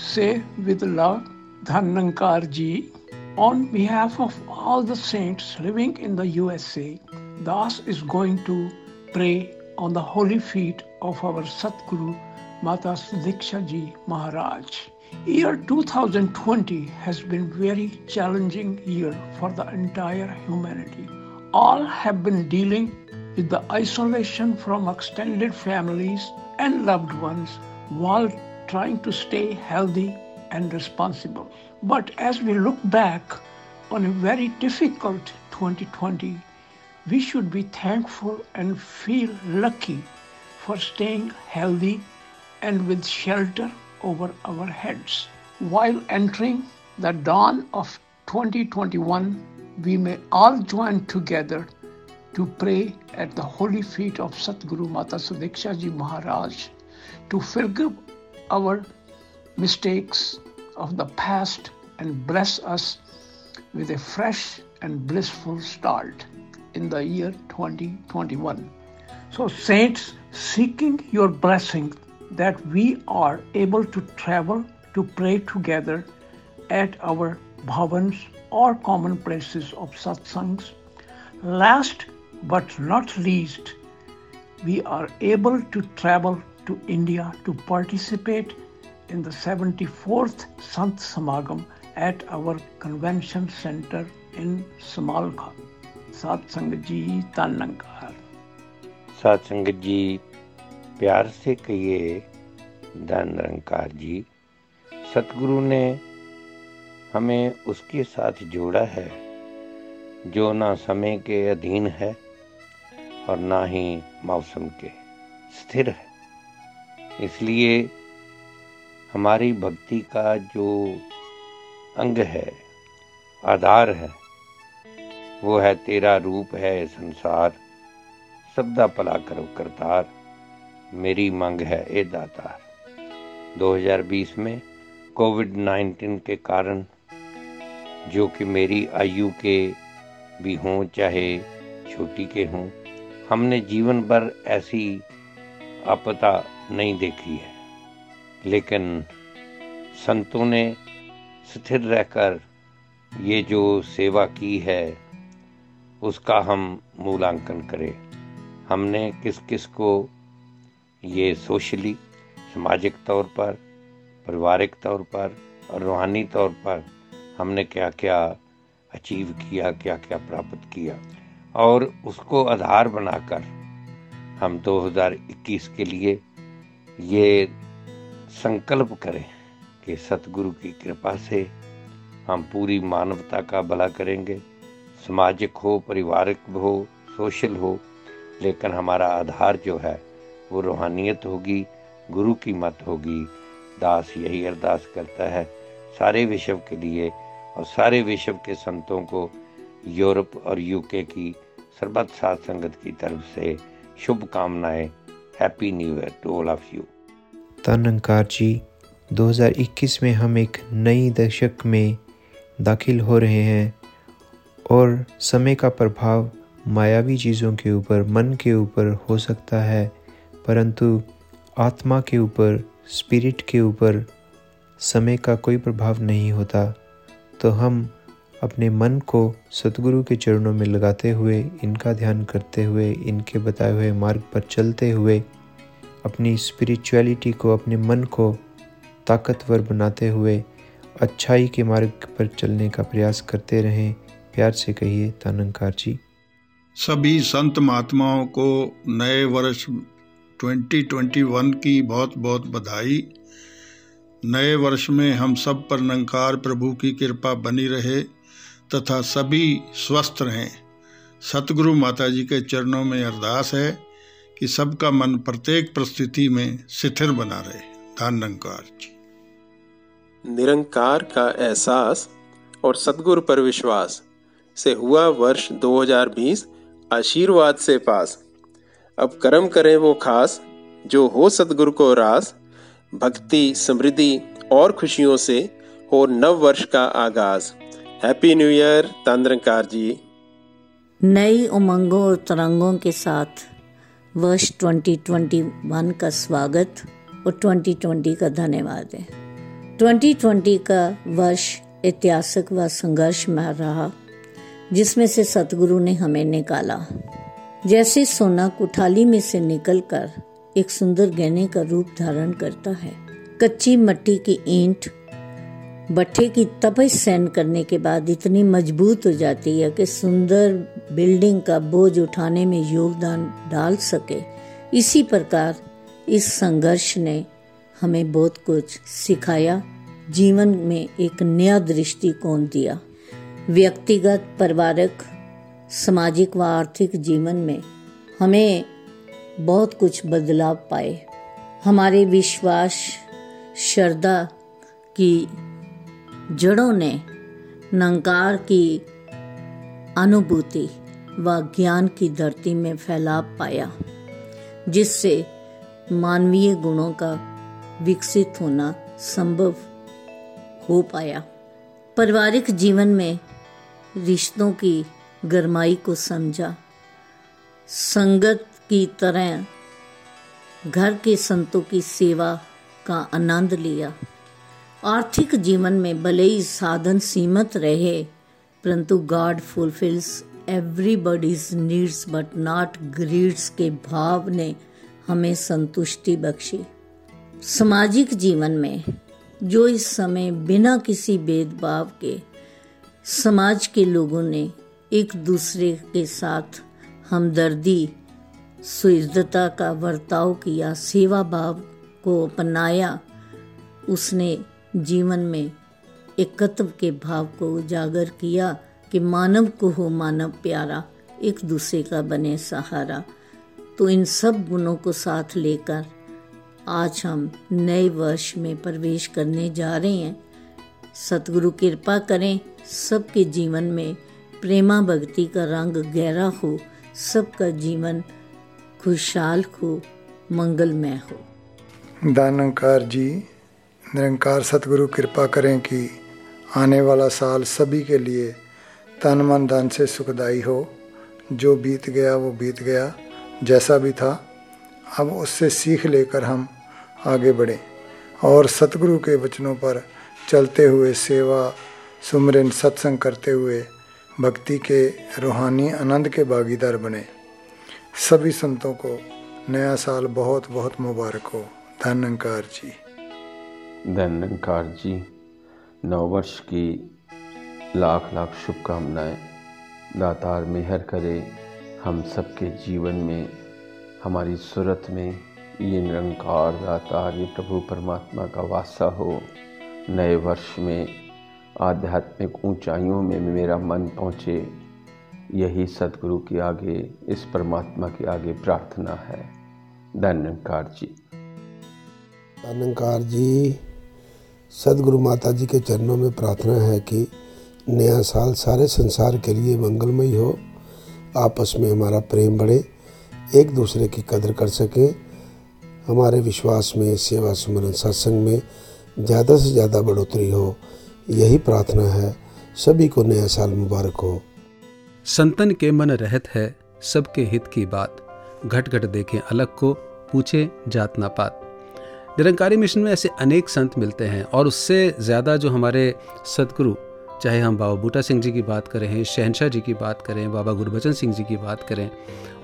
S21: say with love, Dhanankar ji, on behalf of all the saints living in the USA, Das is going to pray on the holy feet of our Satguru Mata Diksha ji Maharaj. Year 2020 has been very challenging year for the entire humanity. All have been dealing with the isolation from extended families and loved ones while trying to stay healthy and responsible. But as we look back on a very difficult 2020, we should be thankful and feel lucky for staying healthy and with shelter over our heads. While entering the dawn of 2021, we may all join together to pray at the holy feet of Satguru Mata Sudiksha Ji Maharaj to forgive our mistakes of the past and bless us with a fresh and blissful start in the year 2021. So, saints, seeking your blessing that we are able to travel to pray together at our bhavans or common places of satsangs. Last but not least, we are able to travel to India to participate in the 74th Sant Samagam at our convention center in Samalkha. Satsang Ji Tannankar.
S22: सत्संगत जी प्यार से कहिए धन निरंकार जी सतगुरु ने हमें उसके साथ जोड़ा है जो ना समय के अधीन है और ना ही मौसम के स्थिर है इसलिए हमारी भक्ति का जो अंग है, आधार है, वो है तेरा रूप है संसार। सबदा भला करो करतार, मेरी मंग है ए दातार। 2020 में कोविड 19 के कारण, जो कि मेरी आयु के भी हों, चाहे छोटी के हों, हमने जीवन भर ऐसी आपदा नहीं देखी है। लेकिन संतों ने स्थिर रहकर ये जो सेवा की है, उसका हम मूल्यांकन करें। हमने किस किस को ये सोशली, सामाजिक तौर पर, पारिवारिक तौर पर और रूहानी तौर पर हमने क्या क्या अचीव किया क्या क्या प्राप्त किया। और उसको आधार बनाकर हम 2021 के लिए ये संकल्प करें कि सतगुरु की कृपा से हम पूरी मानवता का भला करेंगे। सामाजिक हो, पारिवारिक हो, सोशल हो, लेकिन हमारा आधार जो है, वो रूहानियत होगी, गुरु की मत होगी। दास यही अरदास करता है सारे विश्व के लिए और सारे विश्व के संतों को यूरोप और यूके की सरबत सात संगत की तरफ़ से शुभकामनाएँ। Happy new year to all of you.
S23: Tanankar ji 2021 में हम एक नई दशक में दाखिल हो रहे हैं और समय का प्रभाव मायावी चीज़ों के ऊपर, मन के ऊपर हो सकता है, परंतु आत्मा के ऊपर स्पिरिट के ऊपर समय का कोई प्रभाव नहीं होता। तो हम अपने मन को सतगुरु के चरणों में लगाते हुए, इनका ध्यान करते हुए, इनके बताए हुए मार्ग पर चलते हुए अपनी स्पिरिचुअलिटी को, अपने मन को ताकतवर बनाते हुए अच्छाई के मार्ग पर चलने का प्रयास करते रहें। प्यार से कहिए, तानंकार जी।
S24: सभी संत महात्माओं को नए वर्ष 2021 की बहुत बहुत बधाई। नए वर्ष में हम सब पर नंकार प्रभु की कृपा बनी रहे तथा सभी स्वस्थ रहें। सतगुरु माता जी के चरणों में अरदास है। कि सबका मन प्रत्येक परिस्थिति में स्थिर बना रहे। धन निरंकार जी।
S18: निरंकार का एहसास और सतगुरु पर विश्वास से हुआ वर्ष 2020 आशीर्वाद से पास। अब कर्म करें वो खास जो हो सदगुरु को रास भक्ति समृद्धि और खुशियों से हो नव वर्ष का आगाज़। Happy new year Tandrakar ji.
S25: नई उमंगों और तरंगों के साथ
S26: वर्ष 2021 का स्वागत और 2020 का धन्यवाद है। 2020 का वर्ष ऐतिहासिक व संघर्ष में रहा, जिसमें से सतगुरु ने हमें निकाला। जैसे सोना कुठाली में से निकलकर एक सुंदर गहने का रूप धारण करता है, कच्ची मट्टी की ईंट भट्ठे की तपस सहन करने के बाद इतनी मज़बूत हो जाती है कि सुंदर बिल्डिंग का बोझ उठाने में योगदान डाल सके। इसी प्रकार इस संघर्ष ने हमें बहुत कुछ सिखाया। जीवन में एक नया दृष्टिकोण दिया। व्यक्तिगत, पारिवारिक, सामाजिक व आर्थिक जीवन में हमें बहुत कुछ बदलाव पाए। हमारे विश्वास, श्रद्धा की जड़ों ने नंकार की अनुभूति व ज्ञान की धरती में फैलाव पाया, जिससे मानवीय गुणों का विकसित होना संभव हो पाया। पारिवारिक जीवन में रिश्तों की गरमाई को समझा। संगत की तरह घर के संतों की सेवा का आनंद लिया। आर्थिक जीवन में भले ही साधन सीमित रहे, परंतु God fulfils everybody's needs but not greeds के भाव ने हमें संतुष्टि बख्शी। सामाजिक जीवन में, जो इस समय बिना किसी भेदभाव के समाज के लोगों ने एक दूसरे के साथ हमदर्दी, सुहृदता का वर्ताव किया, सेवा भाव को अपनाया, उसने जीवन में एकत्व के भाव को उजागर किया कि मानव को हो मानव प्यारा, एक दूसरे का बने सहारा। तो इन सब गुणों को साथ लेकर आज हम नए वर्ष में प्रवेश करने जा रहे हैं। सतगुरु कृपा करें, सबके जीवन में प्रेमा भक्ति का रंग गहरा हो, सबका जीवन खुशहाल हो, मंगलमय हो।
S27: दानंकार जी निरंकार सतगुरु कृपा करें कि आने वाला साल सभी के लिए तन मन धन से सुखदाई हो। जो बीत गया, वो बीत गया, जैसा भी था, अब उससे सीख लेकर हम आगे बढ़ें। और सतगुरु के वचनों पर चलते हुए सेवा, सुमरन सत्संग करते हुए भक्ति के रूहानी आनंद के भागीदार बने। सभी संतों को नया साल बहुत बहुत मुबारक हो। धन्यकार जी।
S22: धन्यकार जी नववर्ष की लाख लाख शुभकामनाएँ। दातार मेहर करे हम सबके जीवन में, हमारी सूरत में ये निरंकार दातार, ये प्रभु परमात्मा का वासा हो। नए वर्ष में, आध्यात्मिक ऊंचाइयों में मेरा मन पहुँचे। यही सदगुरु के आगे, इस परमात्मा के आगे प्रार्थना है। धन्यकार जी
S28: धन्यकार जी सदगुरु माता जी के चरणों में प्रार्थना है कि नया साल सारे संसार के लिए मंगलमय हो, आपस में हमारा प्रेम बढ़े, एक दूसरे की कदर कर सकें। हमारे विश्वास में, सेवा सुमरन सत्संग में ज़्यादा से ज़्यादा बढ़ोतरी हो, यही प्रार्थना है। सभी को नया साल मुबारक हो।
S3: संतन के मन रहत है सबके हित की बात। घट घट देखें अलग को, पूछे जात ना पात। निरंकारी मिशन में ऐसे अनेक संत मिलते हैं और उससे ज़्यादा जो हमारे सदगुरु चाहे हम बाबा बूटा सिंह जी की बात करें शहनशाह जी की बात करें बाबा गुरबचन सिंह जी की बात करें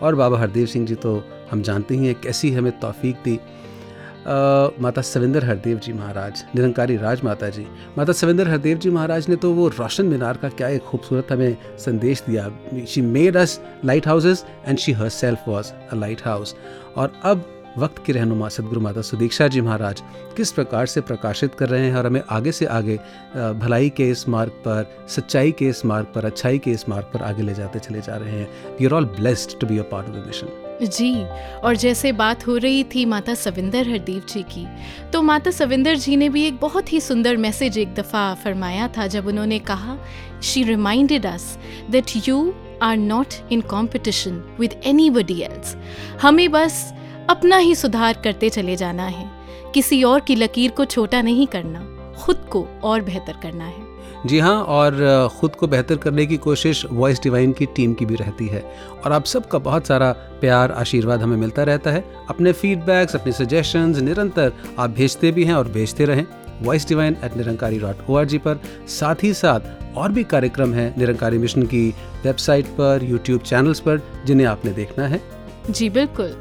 S3: और बाबा हरदेव सिंह जी तो हम जानते ही हैं कैसी हमें तौफीक दी। आ, माता सविंदर हरदेव जी महाराज निरंकारी राज माता जी। माता सविंदर हरदेव जी महाराज ने तो वो रोशन मीनार का क्या एक खूबसूरत हमें संदेश दिया। She made us lighthouses and she herself was a lighthouse और अब वक्त की रहनुमा सदगुरु माता सुदीक्षा जी महाराज किस प्रकार से प्रकाशित कर रहे हैं और हमें आगे से आगे भलाई के इस मार्ग पर, सच्चाई के इस मार्ग पर, अच्छाई के इस मार्ग पर आगे ले जाते चले जा रहे हैं। We are all blessed to be a part of the mission
S2: ji, और जैसे बात हो रही थी माता सविंदर हरदीप जी की तो माता सविंदर जी ने भी एक बहुत ही सुंदर मैसेज एक दफ़ा फरमाया था जब उन्होंने कहा she reminded us that you are not in competition with anybody else हमें बस अपना ही सुधार करते चले जाना है। किसी और की लकीर को छोटा नहीं करना खुद को और बेहतर करना है।
S3: जी हाँ और ख़ुद को बेहतर करने की कोशिश वॉइस डिवाइन की टीम की भी रहती है। और आप सबका बहुत सारा प्यार आशीर्वाद हमें मिलता रहता है। अपने फीडबैक्स अपने सजेशंस निरंतर आप भेजते भी हैं और भेजते रहें। Voice divine at Nirankari dot O पर साथ ही साथ और भी कार्यक्रम हैं निरंकारी मिशन की वेबसाइट पर यूट्यूब चैनल्स पर जिन्हें आपने देखना है।
S2: जी बिल्कुल।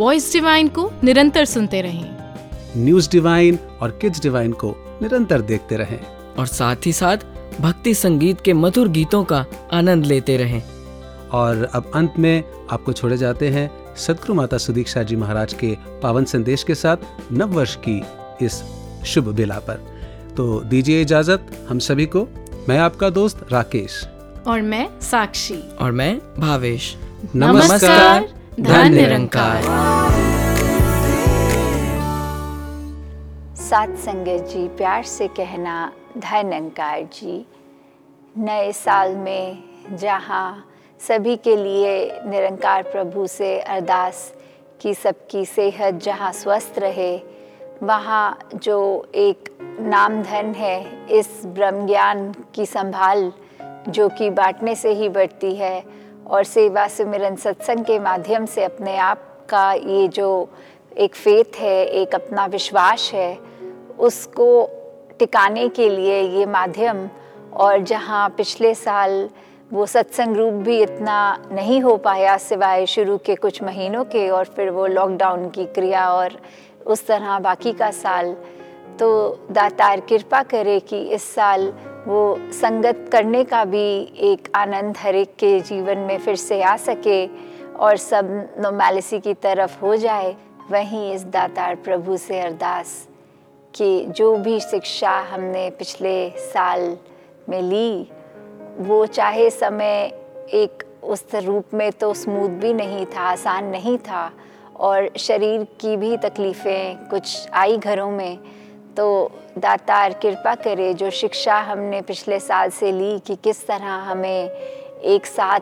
S2: वॉइस डिवाइन को निरंतर सुनते रहें।
S3: न्यूज़ डिवाइन और किड्स डिवाइन को निरंतर देखते रहें।
S1: और साथ ही साथ भक्ति संगीत के मधुर गीतों का आनंद लेते रहें।
S3: और अब अंत में आपको छोड़े जाते हैं सदगुरु माता सुदीक्षा जी महाराज के पावन संदेश के साथ नव वर्ष की इस शुभ बेला पर। तो दीजिए इजाज़त हम सभी को। मैं आपका दोस्त राकेश।
S2: और मैं साक्षी।
S1: और मैं भावेश।
S2: नमस्कार। धन निरंकार
S29: सात संगत जी, प्यार से कहना धन अंकार जी। नए साल में जहाँ सभी के लिए निरंकार प्रभु से अरदास की सबकी सेहत जहाँ स्वस्थ रहे, वहाँ जो एक नाम धन है, इस ब्रह्म ज्ञान की संभाल जो कि बांटने से ही बढ़ती है और सेवा सुमिरन सत्संग के माध्यम से अपने आप का ये जो एक फेथ है, एक अपना विश्वास है, उसको टिकाने के लिए ये माध्यम और जहाँ पिछले साल वो सत्संग रूप भी इतना नहीं हो पाया सिवाय शुरू के कुछ महीनों के और फिर वो लॉकडाउन की क्रिया और उस तरह बाकी का साल तो दातार कृपा करे कि इस साल वो संगत करने का भी एक आनंद हर एक के जीवन में फिर से आ सके और सब नोमैलिसी की तरफ़ हो जाए, वहीं इस दातार प्रभु से अरदास कि जो भी शिक्षा हमने पिछले साल में ली, वो चाहे समय एक उस रूप में तो स्मूथ भी नहीं था, आसान नहीं था और शरीर की भी तकलीफ़ें कुछ आई घरों में तो दातार कृपा करे जो शिक्षा हमने पिछले साल से ली कि किस तरह हमें एक साथ,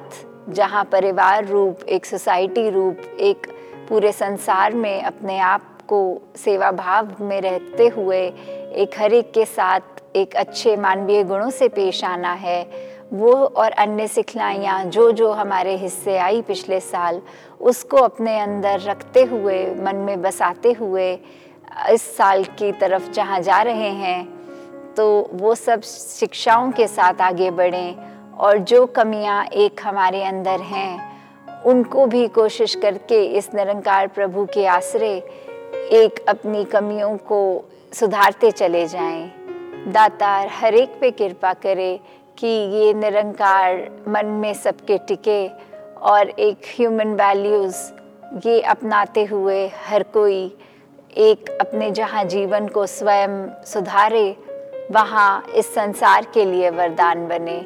S29: जहाँ परिवार रूप, एक सोसाइटी रूप, एक पूरे संसार में अपने आप को सेवा भाव में रहते हुए एक हर एक के साथ एक अच्छे मानवीय गुणों से पेश आना है। वो और अन्य सिखलाइयाँ जो जो हमारे हिस्से आई पिछले साल, उसको अपने अंदर रखते हुए, मन में बसाते हुए इस साल की तरफ़ जहाँ जा रहे हैं तो वो सब शिक्षाओं के साथ आगे बढ़ें और जो कमियाँ एक हमारे अंदर हैं, उनको भी कोशिश करके इस निरंकार प्रभु के आश्रय एक अपनी कमियों को सुधारते चले जाएँ। दातार, हर एक पे कृपा करे कि ये निरंकार मन में सबके टिके और एक ह्यूमन वैल्यूज़ ये अपनाते हुए हर कोई एक अपने जहाँ जीवन को स्वयं सुधारे, वहाँ इस संसार के लिए वरदान बने।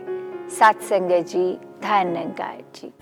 S29: सत्संग जी धन्यकार जी।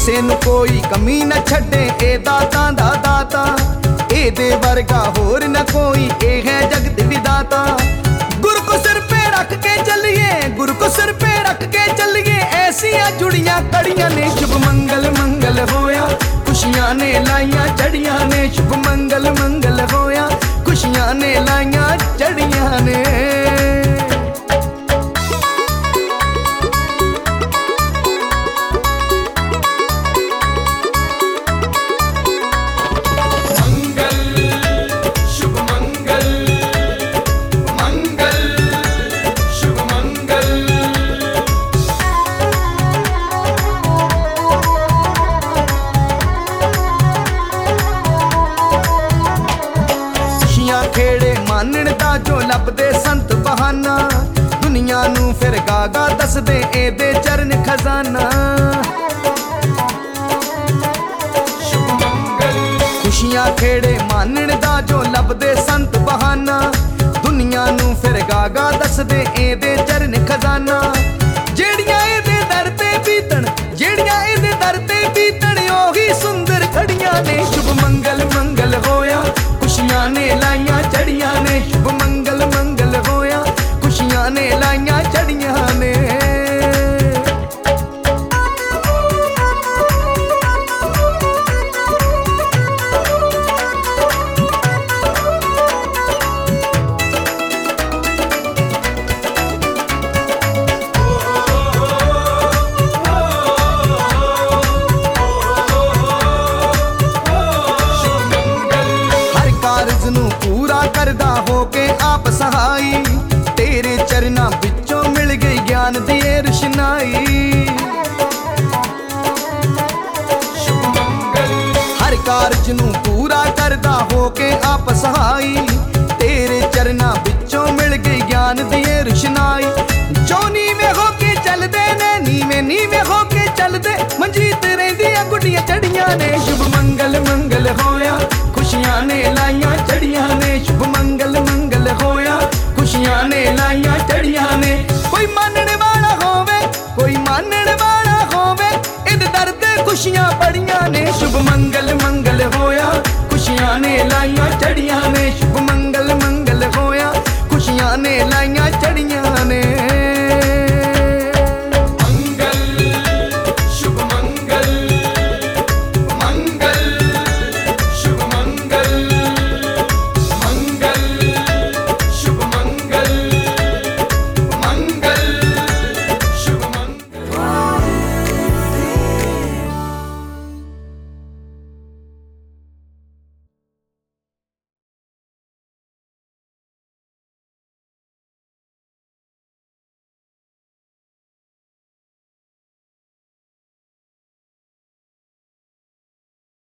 S30: ਕਿਸੇ ਨੂੰ ਕੋਈ ਕਮੀ ਨਾ ਛੱਡੇ, ਇਹ ਦਾਤਾ ਦਾ ਦਾਤਾ। ਇਹਦੇ ਵਰਗਾ ਹੋਰ ਨਾ ਕੋਈ, ਇਹ ਹੈ ਜਗਤ ਵਿਦਾਤਾ। ਗੁਰ ਕੋ ਸਿਰ ਪੇ ਰੱਖ ਕੇ ਚੱਲੀਏ ਗੁਰ ਕੋ ਸਿਰ ਪੇ ਰੱਖ ਕੇ ਚੱਲੀਏ। ਐਸੀਆਂ ਜੁੜੀਆਂ ਕੜੀਆਂ ਨੇ, ਸ਼ੁਭ ਮੰਗਲ ਮੰਗਲ ਹੋਇਆ। ਖੁਸ਼ੀਆਂ ਨੇ ਲਾਈਆਂ ਜੜੀਆਂ ਨੇ, ਸ਼ੁਭ ਮੰਗਲ ਮੰਗਲ ਹੋਇਆ। ਖੁਸ਼ੀਆਂ ਨੇ ਲਾਈਆਂ ਜੜੀਆਂ ਨੇ। ਇਹਦੇ ਚਰਨ ਖਜ਼ਾਨਾ। ਖੁਸ਼ੀਆਂ ਖੇੜੇ ਮਾਨਣ ਦਾ ਜੋ ਲੱਭਦੇ ਸੰਤ ਬਹਾਨਾ। ਦੁਨੀਆ ਨੂੰ ਫਿਰ ਗਾਗਾ ਦੱਸਦੇ ਇਹਦੇ ਚਰਨ ਖਜ਼ਾਨਾ। ਜਿਹੜੀਆਂ ਇਹਦੇ ਦਰ ਤੇ ਬੀਤਣ, ਜਿਹੜੀਆਂ ਇਹਦੇ ਦਰ ਤੇ ਬੀਤਣ, ਉਹੀ ਸੁੰਦਰ ਖੜੀਆਂ ਨੇ। ਸ਼ੁਭ ਮੰਗਲ ਮੰਗਲ ਹੋਇਆ, ਖੁਸ਼ੀਆਂ ਨੇ ਲਾਈਆਂ ਚੜੀਆਂ ਨੇ। ਸਹਾਈ ਤੇਰੇ ਚਰਨਾਂ ਵਿੱਚੋਂ ਮਿਲ ਗਈ ਗਿਆਨ ਦੀ ਇਹ ਰੁਸ਼ਨਾਈ। ਹਰ ਕਾਰਜ ਨੂੰ ਪੂਰਾ ਕਰਦਾ ਹੋ ਕੇ ਆਪ ਸਹਾਈ। ਤੇਰੇ ਚਰਨਾਂ ਵਿੱਚੋਂ ਮਿਲ ਗਈ ਗਿਆਨ ਦੀ ਇਹ ਰੁਸ਼ਨਾਈ। ਜੋ ਨੀਵੇਂ ਹੋ ਕੇ ਚੱਲਦੇ ਨੇ, ਨੀਵੇਂ ਨੀਵੇਂ ਹੋ ਕੇ ਚੱਲਦੇ। ਮਨਜੀਤ ਰਹਿੰਦੀਆਂ ਗੁੱਡੀਆਂ ਚੜੀਆਂ ਨੇ। ਸ਼ੁਭ ਮੰਗਲ ਮੰਗਲ ਹੋਇਆ, ਖੁਸ਼ੀਆਂ ਨੇ ਲਾਈਆਂ ਚੜੀਆਂ ਨੇ। ਸ਼ੁਭ ਮੰਗਲ ਮੰਗਲ ਹੋਇਆ ਚੜੀਆਂ ਨੇ ਲਾਈਆਂ ਚੜੀਆਂ ਨੇ। ਕੋਈ ਮੰਨਣ ਵਾਲਾ ਹੋਵੇ, ਕੋਈ ਮੰਨਣ ਵਾਲਾ ਹੋਵੇ, ਇਹਦੇ ਦਰ ਤੇ ਖੁਸ਼ੀਆਂ ਬੜੀਆਂ ਨੇ। ਸ਼ੁਭ ਮੰਗਲ ਮੰਗਲ ਹੋਇਆ, ਖੁਸ਼ੀਆਂ ਨੇ ਲਾਈਆਂ ਚੜੀਆਂ ਨੇ। ਸ਼ੁਭ ਮੰਗਲ ਮੰਗਲ ਹੋਇਆ, ਖੁਸ਼ੀਆਂ ਨੇ ਲਾਈਆਂ ਚੜੀਆਂ ਨੇ।